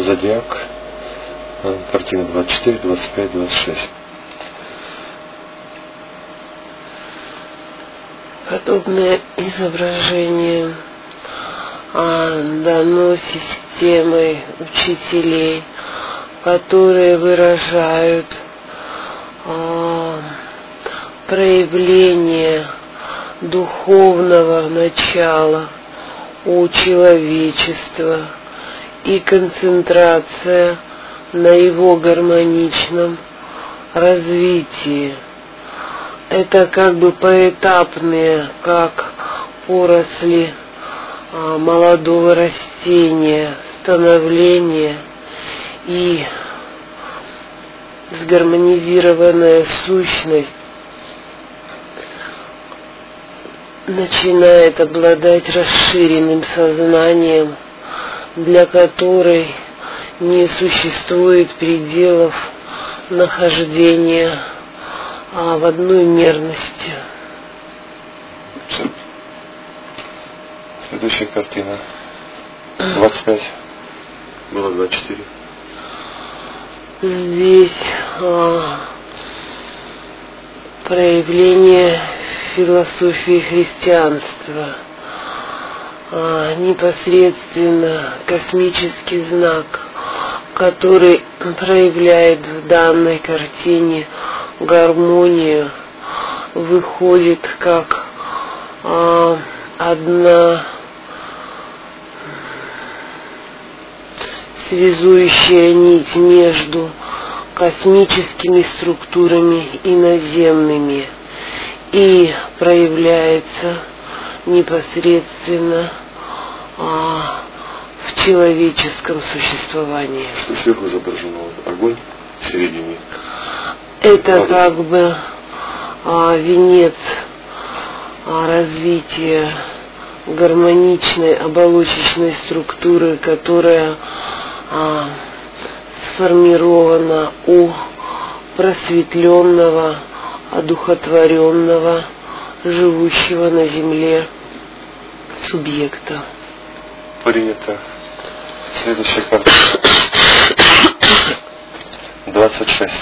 зодиак, картина 24, 25, 26. Подобное изображение а, дано системой учителей, которые выражают а, проявление духовного начала у человечества и концентрация на его гармоничном развитии. Это как бы поэтапные, как поросли а, молодого растения, становление и сгармонизированная сущность начинает обладать расширенным сознанием, для которой не существует пределов нахождения а в одной мерности. Следующая картина. 25. Было 24. Здесь а, проявление философии христианства. А, непосредственно космический знак, который проявляет в данной картине гармонию, выходит как а, одна связующая нить между космическими структурами и наземными и проявляется непосредственно а, в человеческом существовании. Что сверху изображено? Огонь в середине. Это Правда? как бы а, венец а, развития гармоничной оболочечной структуры, которая а, сформирована у просветленного одухотворенного, живущего на земле субъекта. Принято. Следующая карта. 26.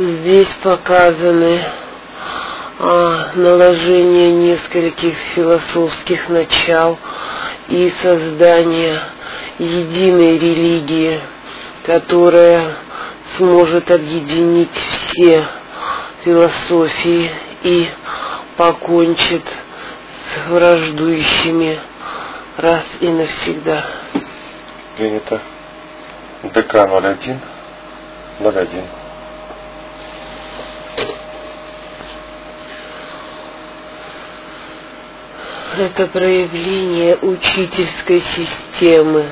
Здесь показаны а, наложение нескольких философских начал и создание единой религии, которая сможет объединить все философии и покончит с враждующими раз и навсегда. Принято. ДК 01 01. Это проявление учительской системы,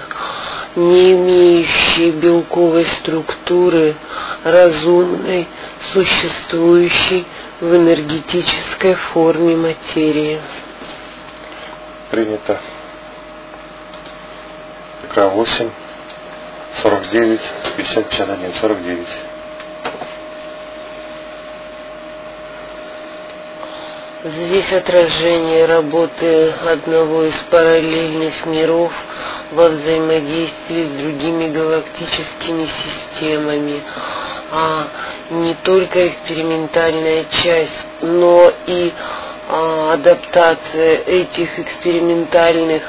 не имеющей белковой структуры, разумной, существующей в энергетической форме материи. Принято. К8, 49, 50, 51, 49. Здесь отражение работы одного из параллельных миров во взаимодействии с другими галактическими системами, а не только экспериментальная часть, но и адаптация этих экспериментальных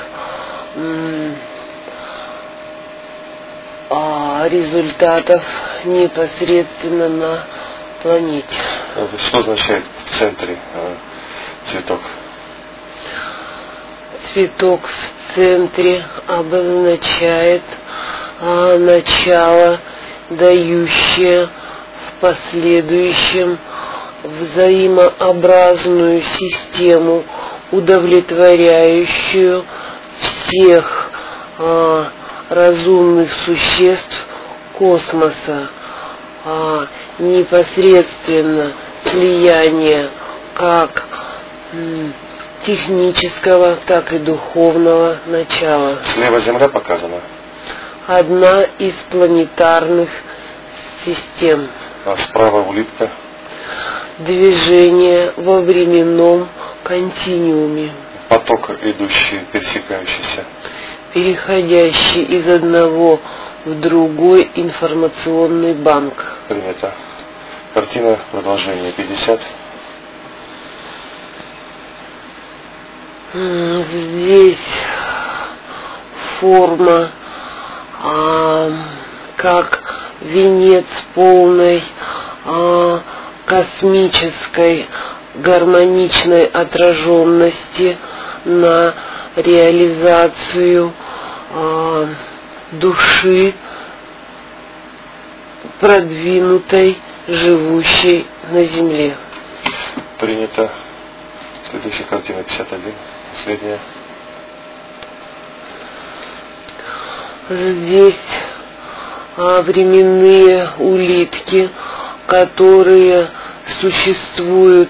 а, результатов непосредственно на планете. Что означает в центре а, цветок? Цветок в центре обозначает а, начало, дающее в последующем взаимообразную систему, удовлетворяющую всех а, разумных существ космоса, а, непосредственно слияние как технического, так и духовного начала. Слева Земля показана? Одна из планетарных систем. А справа улитка? Движение во временном континууме. Поток, идущий, пересекающийся. переходящий из одного в другой информационный банк. Принято. Картина продолжение 50. М, Здесь форма а, как венец полной а, космической гармоничной отраженности на реализацию а, души продвинутой, живущей на Земле. Принято. Следующая картина 51. Последняя. Здесь а, временные улитки, которые существуют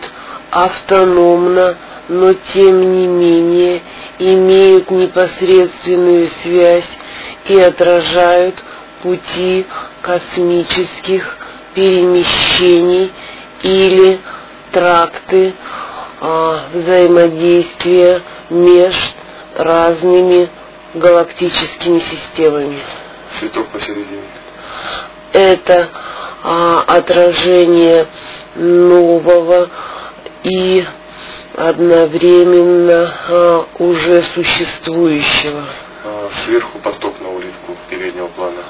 автономно, но тем не менее имеют непосредственную связь и отражают пути космических перемещений или тракты а, взаимодействия между разными галактическими системами. Цветок посередине. Это а, отражение нового и одновременно а, уже существующего. А, Сверху поток на улитку переднего плана.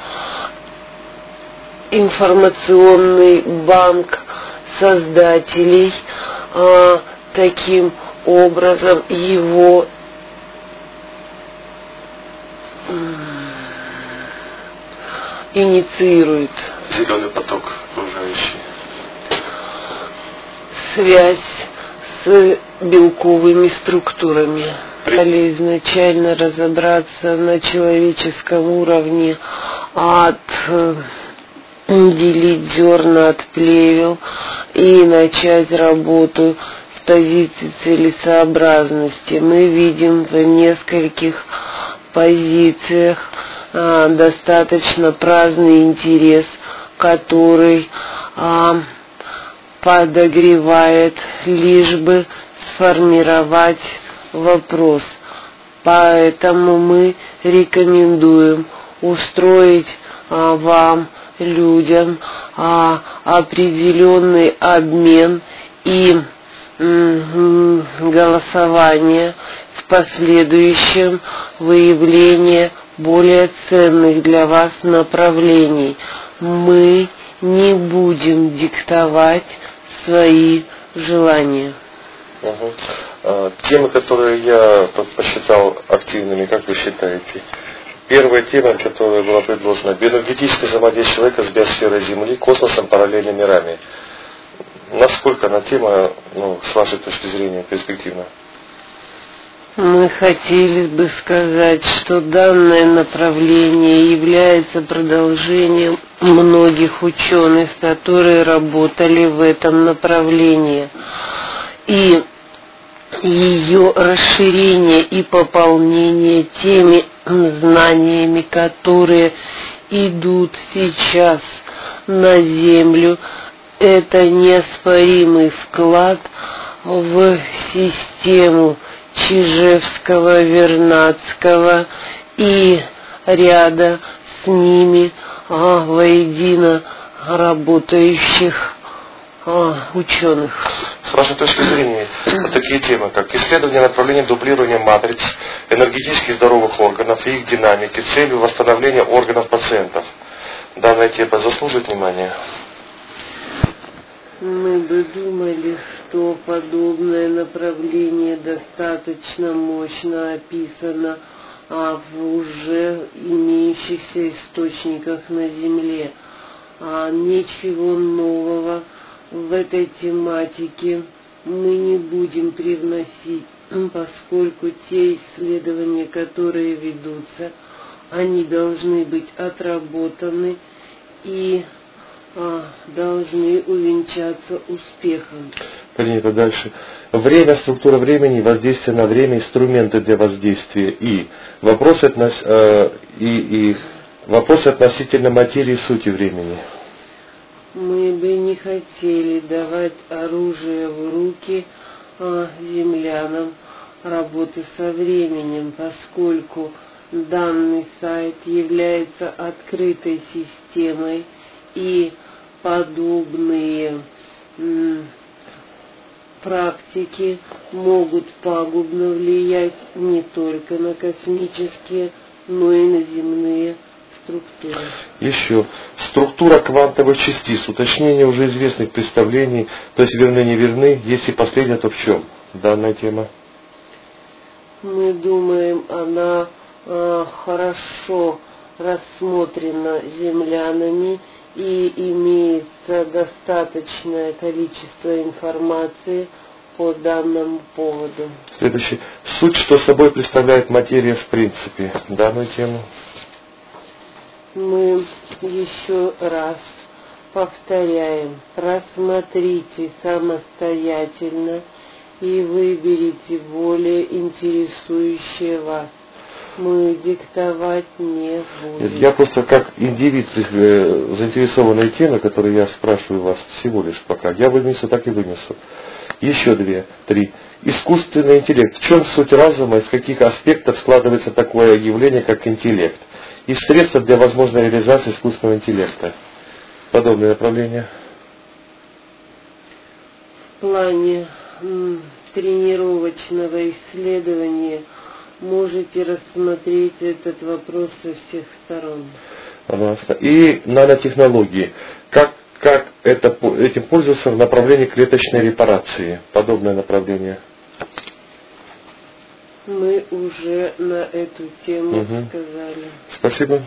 информационный банк создателей а, таким образом его инициирует Зеленый поток окружающий. связь с белковыми структурами. Стали изначально разобраться на человеческом уровне от э, делить зерна от плевел и начать работу с позиции целесообразности. Мы видим в нескольких позициях а, достаточно праздный интерес, который а, подогревает, лишь бы сформировать вопрос. Поэтому мы рекомендуем устроить а, вам, людям, а, определенный обмен и голосование в последующем выявление более ценных для вас направлений. Мы не будем диктовать свои желания. А, Темы, которые я по- посчитал активными, как вы считаете? Первая тема, которая была предложена, биоэнергетическое взаимодействие человека с биосферой Земли, космосом, параллельными мирами. Насколько она тема, ну, с вашей точки зрения, перспективна? Мы хотели бы сказать, что данное направление является продолжением многих ученых, которые работали в этом направлении. И ее расширение и пополнение теми знаниями, которые идут сейчас на Землю, это неоспоримый вклад в систему Чижевского, Вернадского и ряда с ними а, воедино работающих а, ученых. С вашей точки зрения, вот такие темы, как исследование направления дублирования матриц энергетически здоровых органов и их динамики целью восстановления органов пациентов. Данная тема заслуживает внимания. Мы бы думали, что подобное направление достаточно мощно описано а, в уже имеющихся источниках на Земле. А ничего нового в этой тематике мы не будем привносить, поскольку те исследования, которые ведутся, они должны быть отработаны и должны увенчаться успехом. Принято дальше. Время, структура времени, воздействие на время, инструменты для воздействия и вопросы, относ- э, и, и вопросы относительно материи и сути времени. Мы бы не хотели давать оружие в руки а, землянам работы со временем, поскольку данный сайт является открытой системой и подобные практики могут пагубно влиять не только на космические, но и на земные структуры. Еще. Структура квантовых частиц. Уточнение уже известных представлений, то есть верны, не верны. Если последнее, то в чем данная тема? Мы думаем, она э, хорошо рассмотрена землянами и имеется достаточное количество информации по данному поводу. Следующий. Суть, что собой представляет материя в принципе. Данную тему. Мы еще раз повторяем, рассмотрите самостоятельно и выберите более интересующее вас мы диктовать не будем. Я просто как индивид, э, заинтересованной темы, которую я спрашиваю вас всего лишь пока, я вынесу, так и вынесу. Еще две, три. Искусственный интеллект. В чем суть разума, из каких аспектов складывается такое явление, как интеллект? И средства для возможной реализации искусственного интеллекта. Подобные направления. В плане тренировочного исследования – можете рассмотреть этот вопрос со всех сторон. Пожалуйста. И нанотехнологии. Как, как это, этим пользоваться в направлении клеточной репарации? Подобное направление. Мы уже на эту тему угу. сказали. Спасибо.